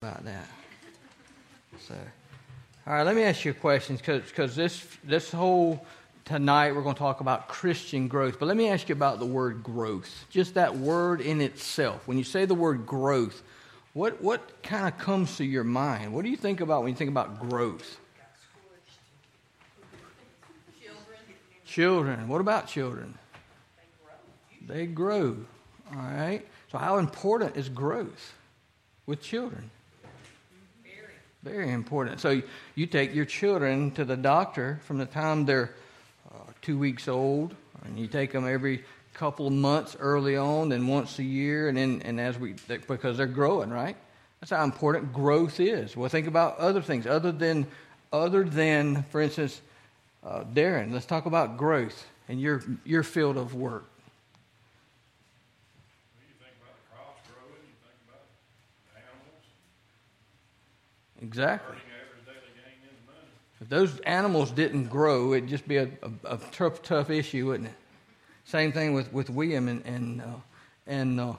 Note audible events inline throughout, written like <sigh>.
about that. So, all right, let me ask you a question because this, this whole tonight we're going to talk about Christian growth. But let me ask you about the word growth. Just that word in itself. When you say the word growth, what, what kind of comes to your mind? What do you think about when you think about growth? Children. Children. What about children? They grow. All right. So, how important is growth with children? Very important. So you take your children to the doctor from the time they're uh, two weeks old, and you take them every couple of months early on, then once a year, and then and as we because they're growing, right? That's how important growth is. Well, think about other things other than other than, for instance, uh, Darren. Let's talk about growth in your your field of work. Exactly. If those animals didn't grow, it'd just be a, a, a tough, tough issue, wouldn't it? Same thing with, with William and, and, uh, and uh,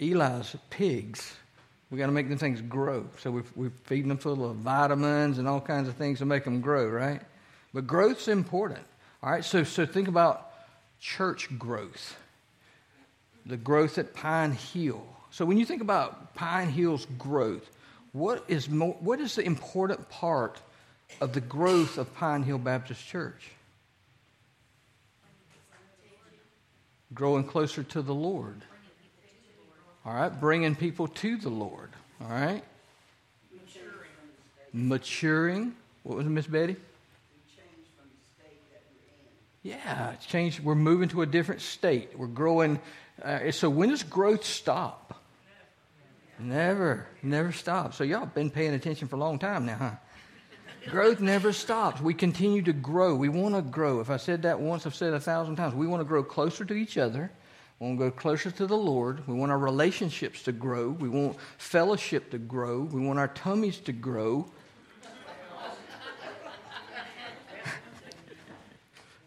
Eli's pigs. We got to make them things grow. So we're, we're feeding them full of vitamins and all kinds of things to make them grow, right? But growth's important. All right, so, so think about church growth, the growth at Pine Hill. So when you think about Pine Hill's growth, what is, more, what is the important part of the growth of Pine Hill Baptist Church? Growing closer to the Lord. All right, bringing people to the Lord. All right, maturing. What was it, Miss Betty? Yeah, it's changed. We're moving to a different state. We're growing. Uh, so when does growth stop? Never, never stops. So y'all been paying attention for a long time now, huh? Growth never stops. We continue to grow. We want to grow. If I said that once, I've said it a thousand times. We want to grow closer to each other. We want to go closer to the Lord. We want our relationships to grow. We want fellowship to grow. We want our tummies to grow. <laughs>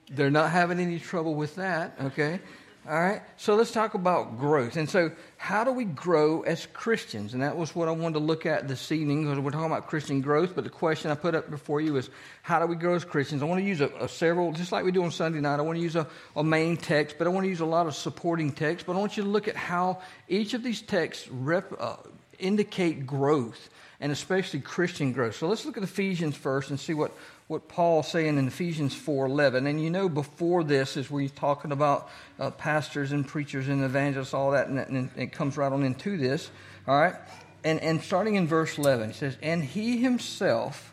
They're not having any trouble with that, okay? All right, so let's talk about growth. And so, how do we grow as Christians? And that was what I wanted to look at this evening because we're talking about Christian growth. But the question I put up before you is, how do we grow as Christians? I want to use a, a several, just like we do on Sunday night. I want to use a, a, main text, but I want to use a lot of supporting texts. But I want you to look at how each of these texts rep, uh, indicate growth, and especially Christian growth. So let's look at Ephesians first and see what what Paul's saying in Ephesians 4.11. And you know before this is where he's talking about uh, pastors and preachers and evangelists, all that, and, and it comes right on into this. All right? And, and starting in verse 11, he says, And he himself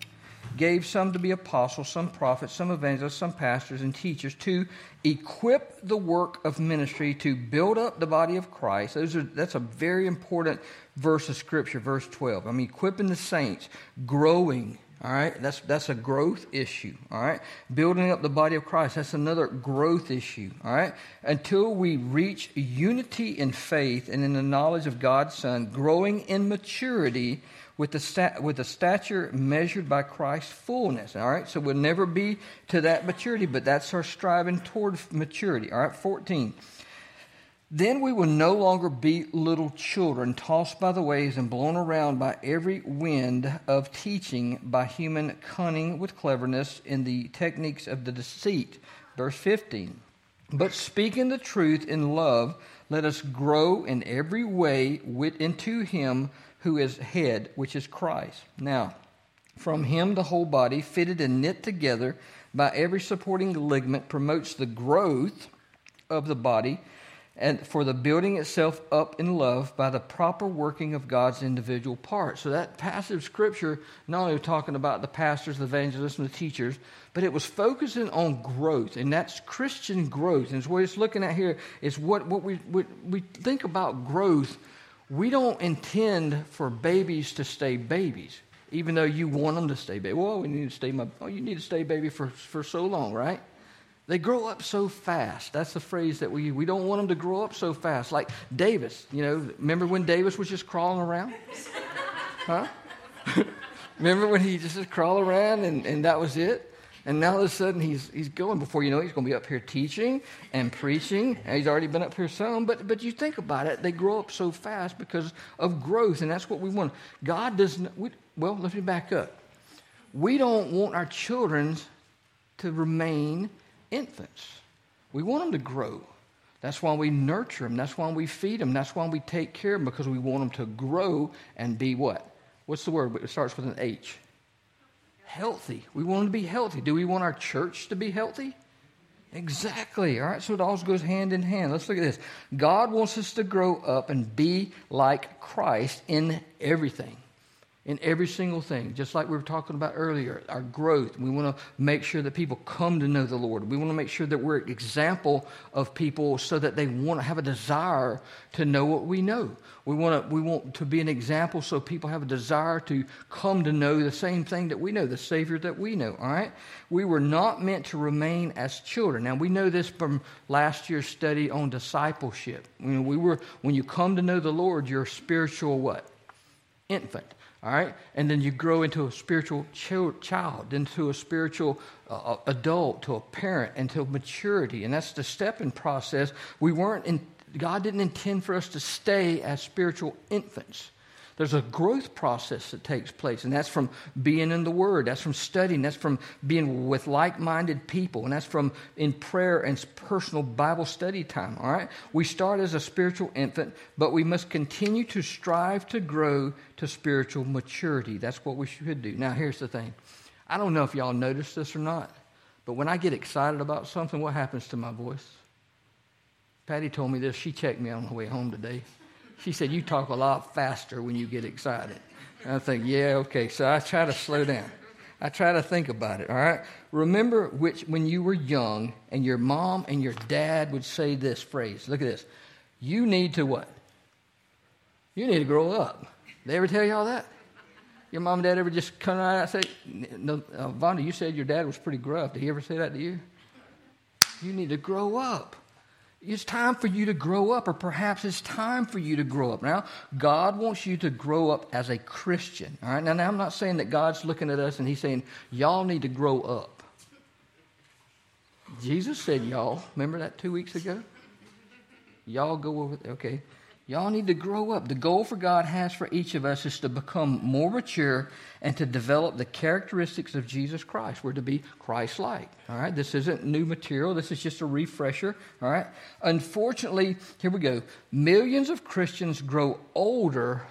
gave some to be apostles, some prophets, some evangelists, some pastors and teachers to equip the work of ministry to build up the body of Christ. Those are, that's a very important verse of Scripture, verse 12. I mean, equipping the saints, growing all right, that's that's a growth issue. All right, building up the body of Christ. That's another growth issue. All right, until we reach unity in faith and in the knowledge of God's Son, growing in maturity with the stat, with the stature measured by Christ's fullness. All right, so we'll never be to that maturity, but that's our striving toward maturity. All right, fourteen. Then we will no longer be little children, tossed by the waves and blown around by every wind of teaching, by human cunning with cleverness in the techniques of the deceit. Verse 15. But speaking the truth in love, let us grow in every way into him who is head, which is Christ. Now, from him the whole body, fitted and knit together by every supporting ligament, promotes the growth of the body and for the building itself up in love by the proper working of God's individual parts. So that passage of scripture not only was talking about the pastors, the evangelists, and the teachers, but it was focusing on growth, and that's Christian growth. And what it's looking at here is what, what we, what we think about growth. We don't intend for babies to stay babies, even though you want them to stay baby. Well, we need to stay my, oh, you need to stay baby for, for so long, right? They grow up so fast. That's the phrase that we we don't want them to grow up so fast. Like Davis, you know, remember when Davis was just crawling around? Huh? <laughs> remember when he just crawled around and, and that was it? And now all of a sudden he's, he's going, before you know it, he's going to be up here teaching and preaching. And he's already been up here some. But, but you think about it, they grow up so fast because of growth. And that's what we want. God doesn't, we, well, let me back up. We don't want our children to remain infants. We want them to grow. That's why we nurture them. That's why we feed them. That's why we take care of them because we want them to grow and be what? What's the word? It starts with an H. Healthy. We want to be healthy. Do we want our church to be healthy? Exactly. All right. So it all goes hand in hand. Let's look at this. God wants us to grow up and be like Christ in everything in every single thing, just like we were talking about earlier, our growth. We want to make sure that people come to know the Lord. We want to make sure that we're an example of people so that they want to have a desire to know what we know. We want to, we want to be an example so people have a desire to come to know the same thing that we know, the Savior that we know, all right? We were not meant to remain as children. Now, we know this from last year's study on discipleship. We were, when you come to know the Lord, you're a spiritual what? Infant all right? And then you grow into a spiritual child, into a spiritual uh, adult, to a parent, into maturity. And that's the stepping process. We weren't in, God didn't intend for us to stay as spiritual infants. There's a growth process that takes place, and that's from being in the Word, that's from studying, that's from being with like minded people, and that's from in prayer and personal Bible study time. All right? We start as a spiritual infant, but we must continue to strive to grow to spiritual maturity. That's what we should do. Now, here's the thing I don't know if y'all noticed this or not, but when I get excited about something, what happens to my voice? Patty told me this. She checked me on the way home today. She said, You talk a lot faster when you get excited. And I think, Yeah, okay. So I try to slow down. I try to think about it, all right? Remember which when you were young and your mom and your dad would say this phrase. Look at this. You need to what? You need to grow up. They ever tell y'all that? Your mom and dad ever just come out and say, no, uh, Vonda, you said your dad was pretty gruff. Did he ever say that to you? You need to grow up. It's time for you to grow up, or perhaps it's time for you to grow up. Now, God wants you to grow up as a Christian. All right. Now, now I'm not saying that God's looking at us and He's saying, y'all need to grow up. Jesus said, y'all. Remember that two weeks ago? Y'all go over there. Okay. Y'all need to grow up. The goal for God has for each of us is to become more mature and to develop the characteristics of Jesus Christ. We're to be Christ like. All right? This isn't new material, this is just a refresher. All right? Unfortunately, here we go. Millions of Christians grow older,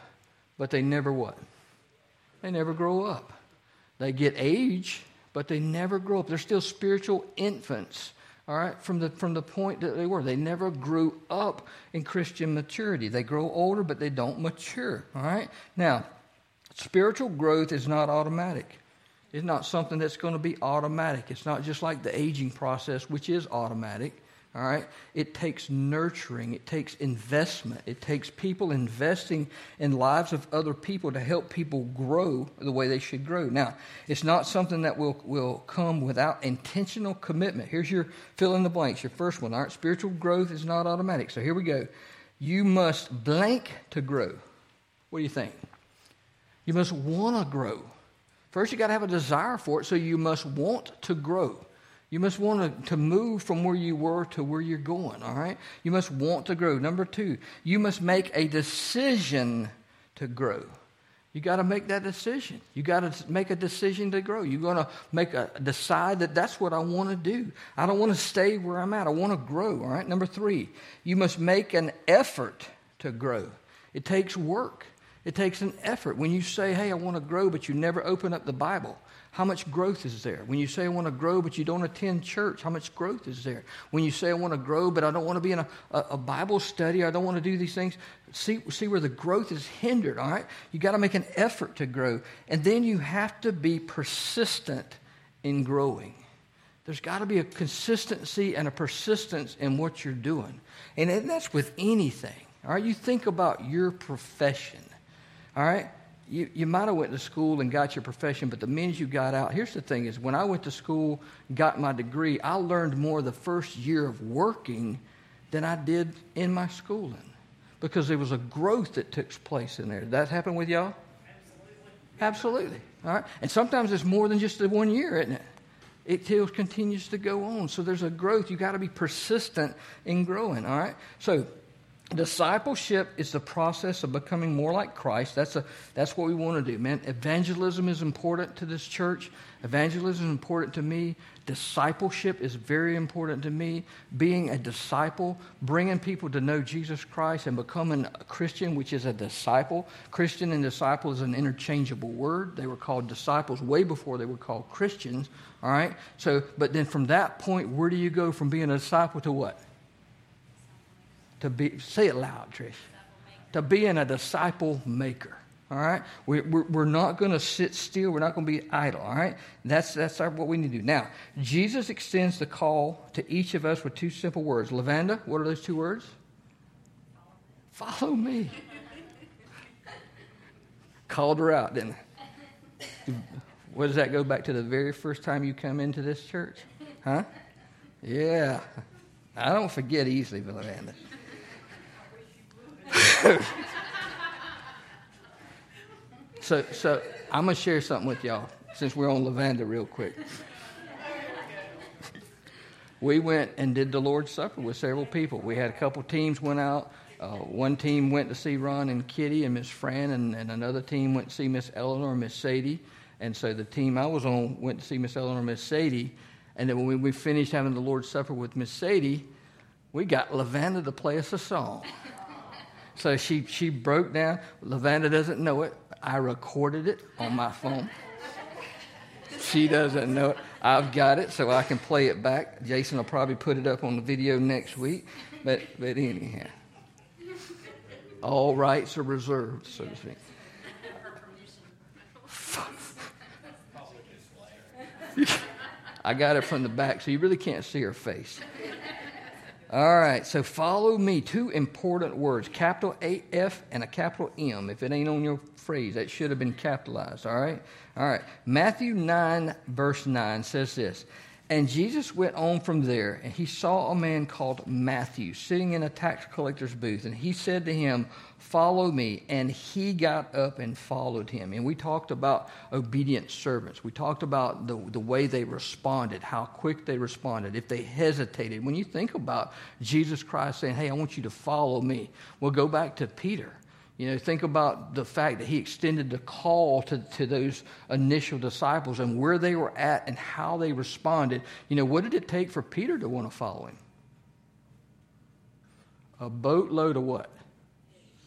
but they never what? They never grow up. They get age, but they never grow up. They're still spiritual infants all right, from the, from the point that they were. They never grew up in Christian maturity. They grow older, but they don't mature, all right? Now, spiritual growth is not automatic. It's not something that's going to be automatic. It's not just like the aging process, which is automatic. All right? It takes nurturing, it takes investment, it takes people investing in lives of other people to help people grow the way they should grow. Now, it's not something that will, will come without intentional commitment. Here's your fill in the blanks, your first one. All right? Spiritual growth is not automatic. So here we go. You must blank to grow. What do you think? You must want to grow. First, you got to have a desire for it, so you must want to grow. You must want to, to move from where you were to where you're going, all right? You must want to grow. Number two, you must make a decision to grow. You got to make that decision. You got to make a decision to grow. You're going to make a decide that that's what I want to do. I don't want to stay where I'm at. I want to grow. All right. Number three, you must make an effort to grow. It takes work. It takes an effort. When you say, "Hey, I want to grow," but you never open up the Bible, how much growth is there? When you say I want to grow, but you don't attend church, how much growth is there? When you say I want to grow, but I don't want to be in a, a, a Bible study, I don't want to do these things, see, see where the growth is hindered, all right? You got to make an effort to grow. And then you have to be persistent in growing. There's got to be a consistency and a persistence in what you're doing. And that's with anything, all right? You think about your profession, all right? You, you might have went to school and got your profession, but the minute you got out, here's the thing is when I went to school, got my degree, I learned more the first year of working than I did in my schooling because there was a growth that took place in there. Did that happen with y'all? Absolutely. Absolutely. All right. And sometimes it's more than just the one year, isn't it? it still continues to go on. So there's a growth. You got to be persistent in growing, all right? So discipleship is the process of becoming more like Christ. That's, a, that's what we want to do, man. Evangelism is important to this church. Evangelism is important to me. Discipleship is very important to me. Being a disciple, bringing people to know Jesus Christ and becoming a Christian, which is a disciple. Christian and disciple is an interchangeable word. They were called disciples way before they were called Christians. All right? So, but then from that point, where do you go from being a disciple to what? To be, say it loud, Trish. To being a disciple maker. All right? We, we're, we're not going to sit still. We're not going to be idle. All right? That's, that's our, what we need to do. Now, Jesus extends the call to each of us with two simple words. Lavanda, what are those two words? Follow me. Called her out, didn't? What does that go back to the very first time you come into this church? Huh? Yeah. I don't forget easily, Lavanda. So, so I'm going to share something with y'all since we're on Lavanda real quick. we went and did the Lord's Supper with several people. We had a couple teams went out. Uh, one team went to see Ron and Kitty and Miss Fran, and, and another team went to see Miss Eleanor and Miss Sadie. And so the team I was on went to see Miss Eleanor and Miss Sadie. And then when we, we finished having the Lord's Supper with Miss Sadie, we got Lavanda to play us a song. So she, she broke down. Lavanda doesn't know it. I recorded it on my phone. She doesn't know it. I've got it, so I can play it back. Jason will probably put it up on the video next week. But, but anyhow, all rights are reserved, so to speak. <laughs> I got it from the back, so you really can't see her face. All right, so follow me. Two important words capital AF and a capital M. If it ain't on your phrase, that should have been capitalized. All right? All right. Matthew 9, verse 9 says this And Jesus went on from there, and he saw a man called Matthew sitting in a tax collector's booth. And he said to him, Follow me. And he got up and followed him. And we talked about obedient servants. We talked about the, the way they responded, how quick they responded, if they hesitated. When you think about Jesus Christ saying, Hey, I want you to follow me, well, go back to Peter. You know, think about the fact that he extended the call to, to those initial disciples and where they were at and how they responded. You know, what did it take for Peter to want to follow him? A boatload of what?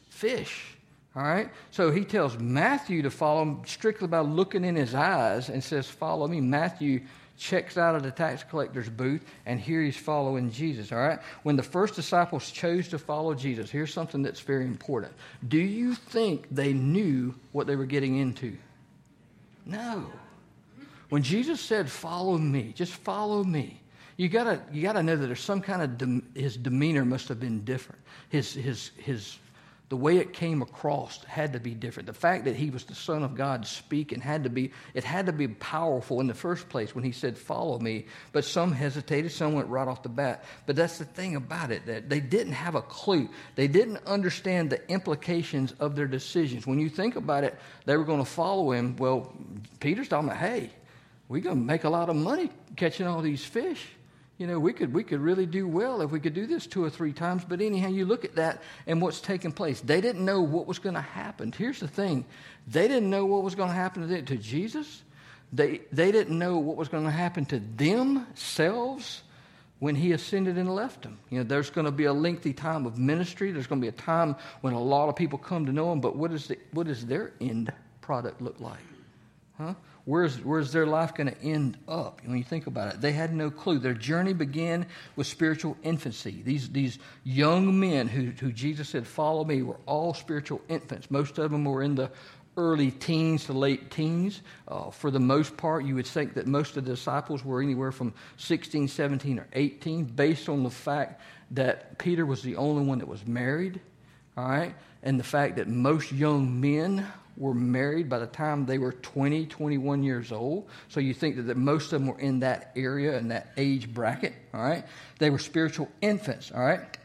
Fish. All right? So he tells Matthew to follow him strictly by looking in his eyes and says, Follow me. Matthew checks out of the tax collector's booth, and here he's following Jesus. All right? When the first disciples chose to follow Jesus, here's something that's very important. Do you think they knew what they were getting into? No. When Jesus said, Follow me, just follow me, you gotta, you gotta know that there's some kind of, de- his demeanor must have been different. His, his, his the way it came across had to be different. The fact that he was the Son of God speaking had to be, it had to be powerful in the first place when he said, Follow me. But some hesitated, some went right off the bat. But that's the thing about it, that they didn't have a clue. They didn't understand the implications of their decisions. When you think about it, they were going to follow him. Well, Peter's talking about, hey, we're going to make a lot of money catching all these fish you know, we could, we could really do well if we could do this two or three times. But anyhow, you look at that and what's taking place. They didn't know what was going to happen. Here's the thing they didn't know what was going to happen to, Jesus, they, they didn't know what was going to happen to themselves when he ascended and left them. You know, there's going to be a lengthy time of ministry. There's going to be a time when a lot of people come to know him. But what, is the, what does their end product look like? Huh? Where's, where's their life going to end up? When you think about it, they had no clue. Their journey began with spiritual infancy. These, these young men who, who Jesus said, Follow me, were all spiritual infants. Most of them were in the early teens to late teens. Uh, for the most part, you would think that most of the disciples were anywhere from 16, 17, or 18, based on the fact that Peter was the only one that was married. All right? And the fact that most young men were married by the time they were 20, 21 years old. So you think that, that most of them were in that area and that age bracket, all right? They were spiritual infants, all right?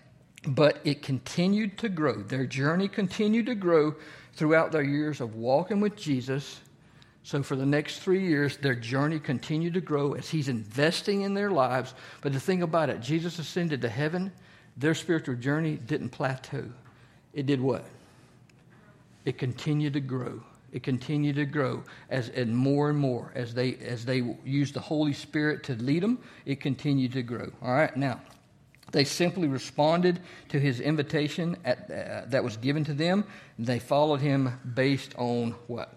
But it continued to grow. Their journey continued to grow throughout their years of walking with Jesus So for the next three years, their journey continued to grow as he's investing in their lives. But the thing about it, Jesus ascended to heaven, their spiritual journey didn't plateau. It did what? It continued to grow. It continued to grow as and more and more as they as they used the Holy Spirit to lead them. It continued to grow. All right, now they simply responded to his invitation at, uh, that was given to them. They followed him based on what?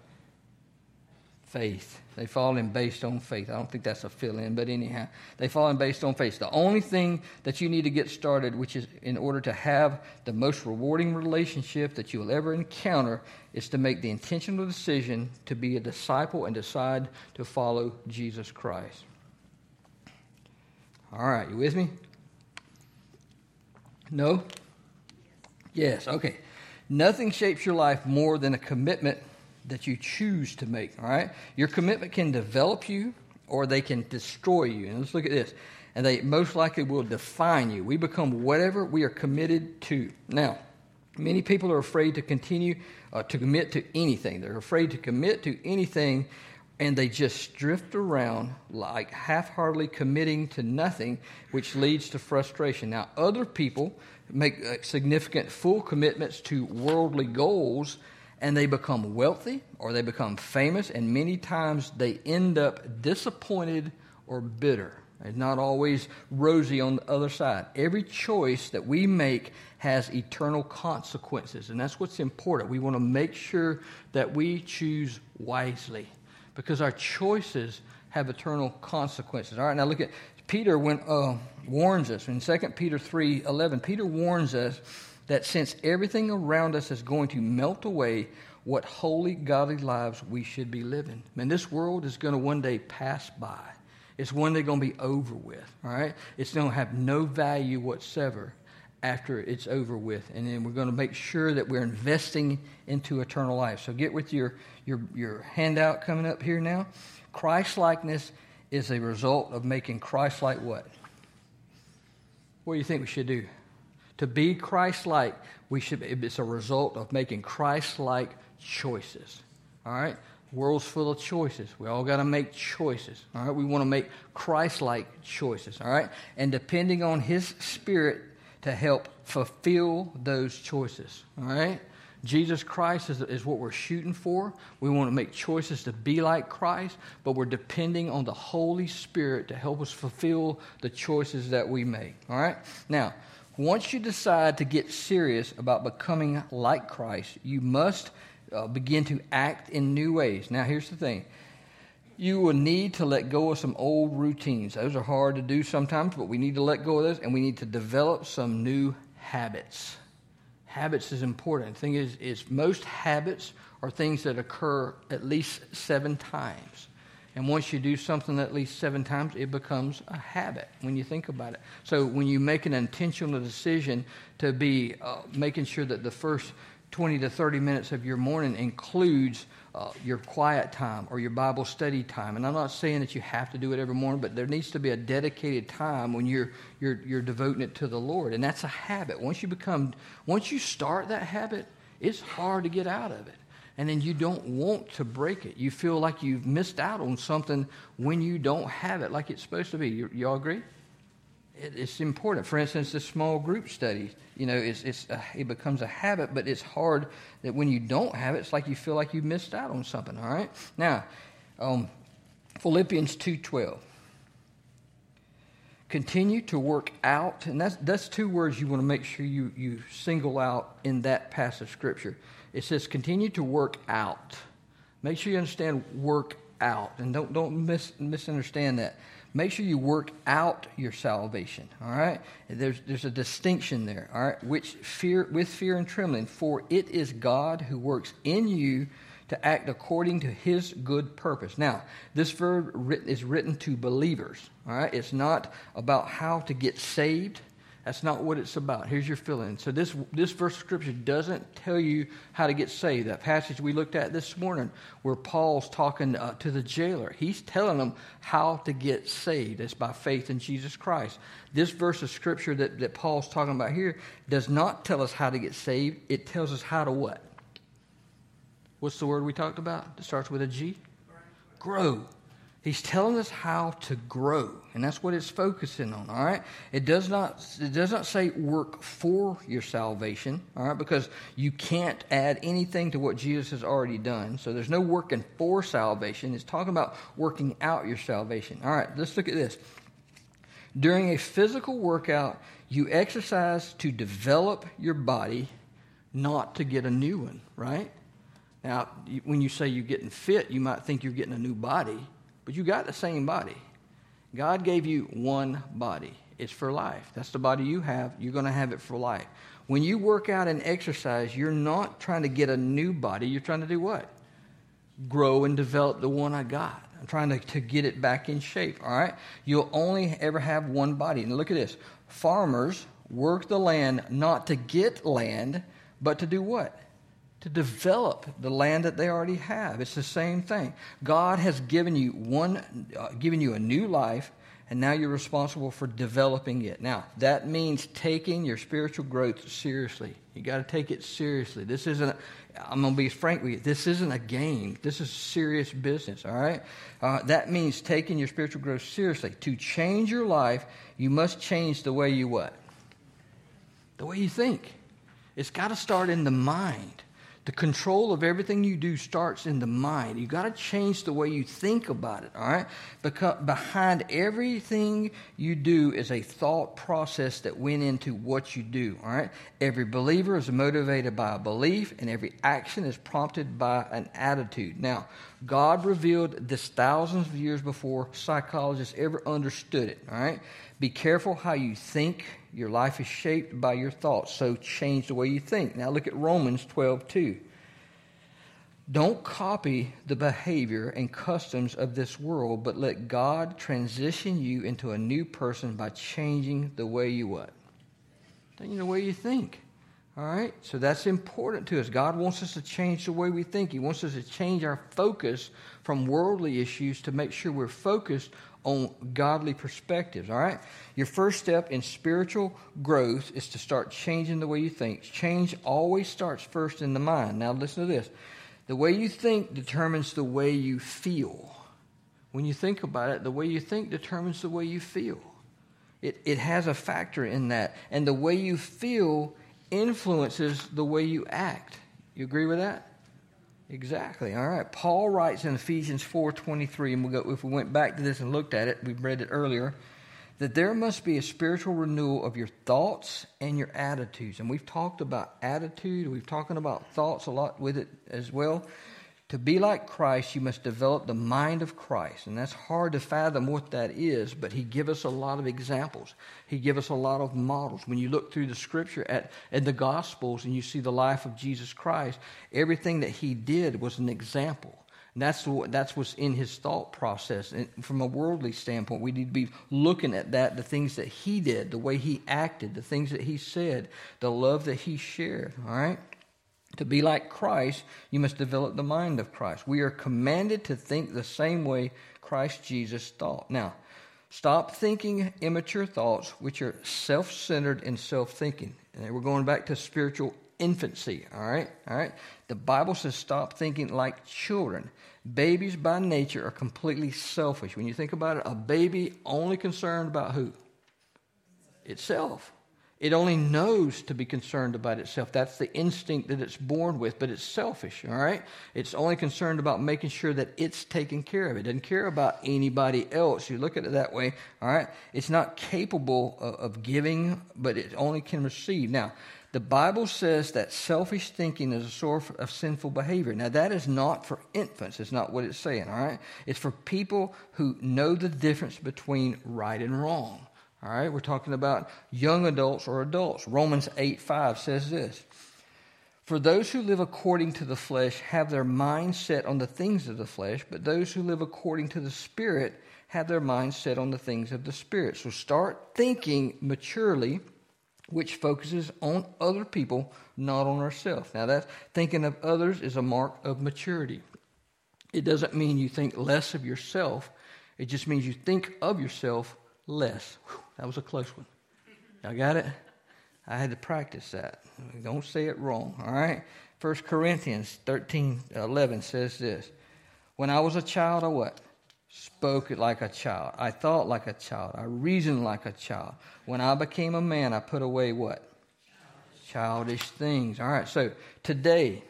faith. They fall in based on faith. I don't think that's a fill in, but anyhow, they fall in based on faith. The only thing that you need to get started, which is in order to have the most rewarding relationship that you will ever encounter, is to make the intentional decision to be a disciple and decide to follow Jesus Christ. All right, you with me? No? Yes, okay. Nothing shapes your life more than a commitment that you choose to make. All right, your commitment can develop you, or they can destroy you. And let's look at this. And they most likely will define you. We become whatever we are committed to. Now, many people are afraid to continue uh, to commit to anything. They're afraid to commit to anything, and they just drift around like half-heartedly committing to nothing, which leads to frustration. Now, other people make uh, significant full commitments to worldly goals and they become wealthy or they become famous, and many times they end up disappointed or bitter. It's not always rosy on the other side. Every choice that we make has eternal consequences, and that's what's important. We want to make sure that we choose wisely because our choices have eternal consequences. All right, now look at Peter when uh, warns us in 2 Peter 3 11. Peter warns us that since everything around us is going to melt away, what holy, godly lives we should be living. Man, this world is going to one day pass by. It's one day going to be over with, all right? It's going to have no value whatsoever after it's over with. And then we're going to make sure that we're investing into eternal life. So get with your, your, your handout coming up here now. Christ likeness is a result of making Christ like what? What do you think we should do? To be Christ like, we should it's a result of making Christ like choices. All right? World's full of choices. We all got to make choices. All right? We want to make Christ like choices. All right? And depending on His Spirit to help fulfill those choices. All right? Jesus Christ is, is what we're shooting for. We want to make choices to be like Christ, but we're depending on the Holy Spirit to help us fulfill the choices that we make. All right? Now, once you decide to get serious about becoming like Christ, you must uh, begin to act in new ways. Now, here's the thing you will need to let go of some old routines. Those are hard to do sometimes, but we need to let go of those and we need to develop some new habits. Habits is important. The thing is, is most habits are things that occur at least seven times. And once you do something at least seven times, it becomes a habit when you think about it. So when you make an intentional decision to be uh, making sure that the first 20 to 30 minutes of your morning includes uh, your quiet time or your Bible study time. And I'm not saying that you have to do it every morning, but there needs to be a dedicated time when you're, you're, you're devoting it to the Lord. And that's a habit. Once you become, once you start that habit, it's hard to get out of it and then you don't want to break it. You feel like you've missed out on something when you don't have it like it's supposed to be. You, you all agree? It, it's important. For instance, the small group study, you know, it's, it's a, it becomes a habit, but it's hard that when you don't have it, it's like you feel like you missed out on something, all right? Now, um, Philippians 2.12 continue to work out and that's, that's two words you want to make sure you, you single out in that passage of scripture it says continue to work out. Make sure you understand work out and don't, don't mis- misunderstand that. Make sure you work out your salvation. All right? There's, there's a distinction there. All right? Which fear, with fear and trembling, for it is God who works in you to act according to his good purpose. Now, this verb is written to believers. All right? It's not about how to get saved. That's not what it's about. Here's your fill-in. So this this verse of scripture doesn't tell you how to get saved. That passage we looked at this morning, where Paul's talking uh, to the jailer, he's telling them how to get saved. It's by faith in Jesus Christ. This verse of scripture that, that Paul's talking about here does not tell us how to get saved. It tells us how to what? What's the word we talked about? It starts with a G. Grow. He's telling us how to grow, and that's what it's focusing on. All right, it does not it does not say work for your salvation. All right, because you can't add anything to what Jesus has already done. So there's no working for salvation. It's talking about working out your salvation. All right, let's look at this. During a physical workout, you exercise to develop your body, not to get a new one. Right now, when you say you're getting fit, you might think you're getting a new body but you got the same body. God gave you one body. It's for life. That's the body you have. You're going to have it for life. When you work out and exercise, you're not trying to get a new body. You're trying to do what? Grow and develop the one I got. I'm trying to, to get it back in shape, all right? You'll only ever have one body. And look at this farmers work the land not to get land, but to do what? To develop the land that they already have. It's the same thing. God has given you one, uh, given you a new life, and now you're responsible for developing it. Now that means taking your spiritual growth seriously. You got to take it seriously. This isn't. I'm going to be frank with you. This isn't a game. This is serious business. All right. Uh, that means taking your spiritual growth seriously. To change your life, you must change the way you what? The way you think. It's got to start in the mind. The control of everything you do starts in the mind. You've got to change the way you think about it, all right? Because behind everything you do is a thought process that went into what you do, all right? Every believer is motivated by a belief, and every action is prompted by an attitude. Now, God revealed this thousands of years before psychologists ever understood it, all right? Be careful how you think. Your life is shaped by your thoughts, so change the way you think. Now look at Romans 12 2. Don't copy the behavior and customs of this world, but let God transition you into a new person by changing the way you what? The way you think. All right? So that's important to us. God wants us to change the way we think. He wants us to change our focus from worldly issues to make sure we're focused on godly perspectives. All right? Your first step in spiritual growth is to start changing the way you think. Change always starts first in the mind. Now, listen to this the way you think determines the way you feel. When you think about it, the way you think determines the way you feel. It, it has a factor in that. And the way you feel influences the way you act. You agree with that? Exactly. All right. Paul writes in Ephesians 4:23 and we'll go, if we went back to this and looked at it, we read it earlier, that there must be a spiritual renewal of your thoughts and your attitudes. And we've talked about attitude, we've talked about thoughts a lot with it as well. To be like Christ, you must develop the mind of Christ. And that's hard to fathom what that is, but he give us a lot of examples. He give us a lot of models. When you look through the scripture at, at the Gospels and you see the life of Jesus Christ, everything that he did was an example. And that's, what, that's what's in his thought process. And from a worldly standpoint, we need to be looking at that, the things that he did, the way he acted, the things that he said, the love that he shared. All right? To be like Christ, you must develop the mind of Christ. We are commanded to think the same way Christ Jesus thought. Now, stop thinking immature thoughts which are self centered and self thinking. And we're going back to spiritual infancy, all right? All right? The Bible says stop thinking like children. Babies by nature are completely selfish. When you think about it, a baby only concerned about who? Itself. It only knows to be concerned about itself. That's the instinct that it's born with, but it's selfish, all right? It's only concerned about making sure that it's taken care of. It doesn't care about anybody else. You look at it that way, all right? It's not capable of, of giving, but it only can receive. Now, the Bible says that selfish thinking is a source of sinful behavior. Now, that is not for infants. It's not what it's saying, all right? It's for people who know the difference between right and wrong. All right, we're talking about young adults or adults. Romans 8 5 says this For those who live according to the flesh have their mind set on the things of the flesh, but those who live according to the Spirit have their mind set on the things of the Spirit. So start thinking maturely, which focuses on other people, not on ourselves. Now, that thinking of others is a mark of maturity. It doesn't mean you think less of yourself, it just means you think of yourself less. Whew, that was a close one. Y'all got it? I had to practice that. Don't say it wrong, all right? 1 Corinthians 13 11 says this When I was a child, I what? Spoke it like a child. I thought like a child. I reasoned like a child. When I became a man, I put away what? Childish things. All right, so today,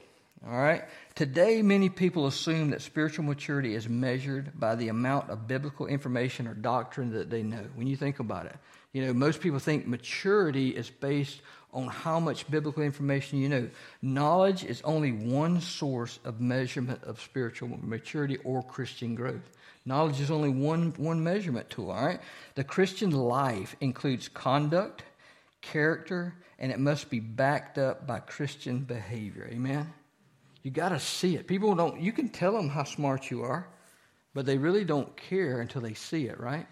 all right, today many people assume that spiritual maturity is measured by the amount of biblical information or doctrine that they know. When you think about it, you know, most people think maturity is based on how much biblical information you know. Knowledge is only one source of measurement of spiritual maturity or Christian growth. Knowledge is only one, one measurement tool, all right? The Christian life includes conduct, character, and it must be backed up by Christian behavior. Amen? You got to see it. People don't, you can tell them how smart you are, but they really don't care until they see it, right?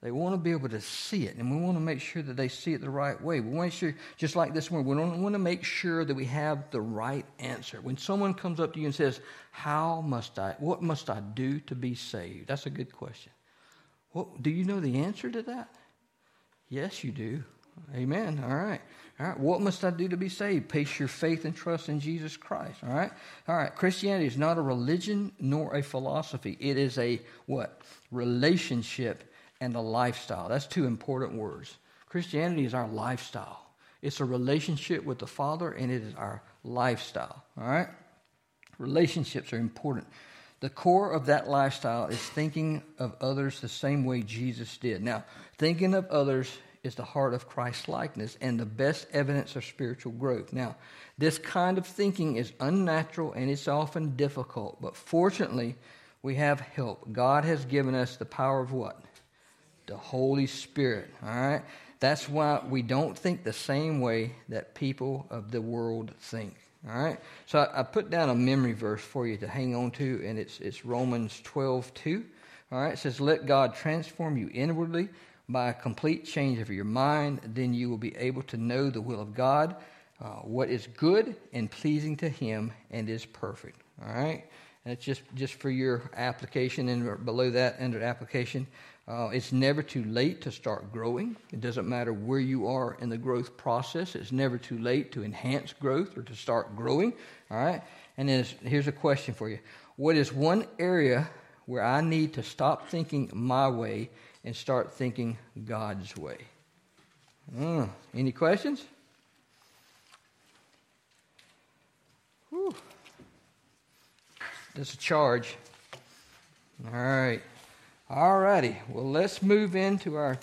They want to be able to see it, and we want to make sure that they see it the right way. We want to sure, just like this one, we want to make sure that we have the right answer. When someone comes up to you and says, "How must I? What must I do to be saved?" That's a good question. Well, do you know the answer to that? Yes, you do. Amen. All right. All right. What must I do to be saved? Place your faith and trust in Jesus Christ. All right. All right. Christianity is not a religion nor a philosophy. It is a what? Relationship and a lifestyle. That's two important words. Christianity is our lifestyle. It's a relationship with the Father, and it is our lifestyle. All right? Relationships are important. The core of that lifestyle is thinking of others the same way Jesus did. Now, thinking of others is the heart of Christ likeness and the best evidence of spiritual growth. Now, this kind of thinking is unnatural and it's often difficult, but fortunately, we have help. God has given us the power of what? the Holy Spirit. All right? That's why we don't think the same way that people of the world think. All right? So I, I put down a memory verse for you to hang on to, and it's, it's Romans 12 2. All right? It says, Let God transform you inwardly by a complete change of your mind. Then you will be able to know the will of God, uh, what is good and pleasing to Him, and is perfect. All right? And it's just, just for your application, and below that, under application, uh, it's never too late to start growing. It doesn't matter where you are in the growth process. It's never too late to enhance growth or to start growing. All right? And then here's a question for you What is one area where I need to stop thinking my way and start thinking God's way? Mm, any questions? Whew. That's a charge. All right. All righty. Well, let's move into our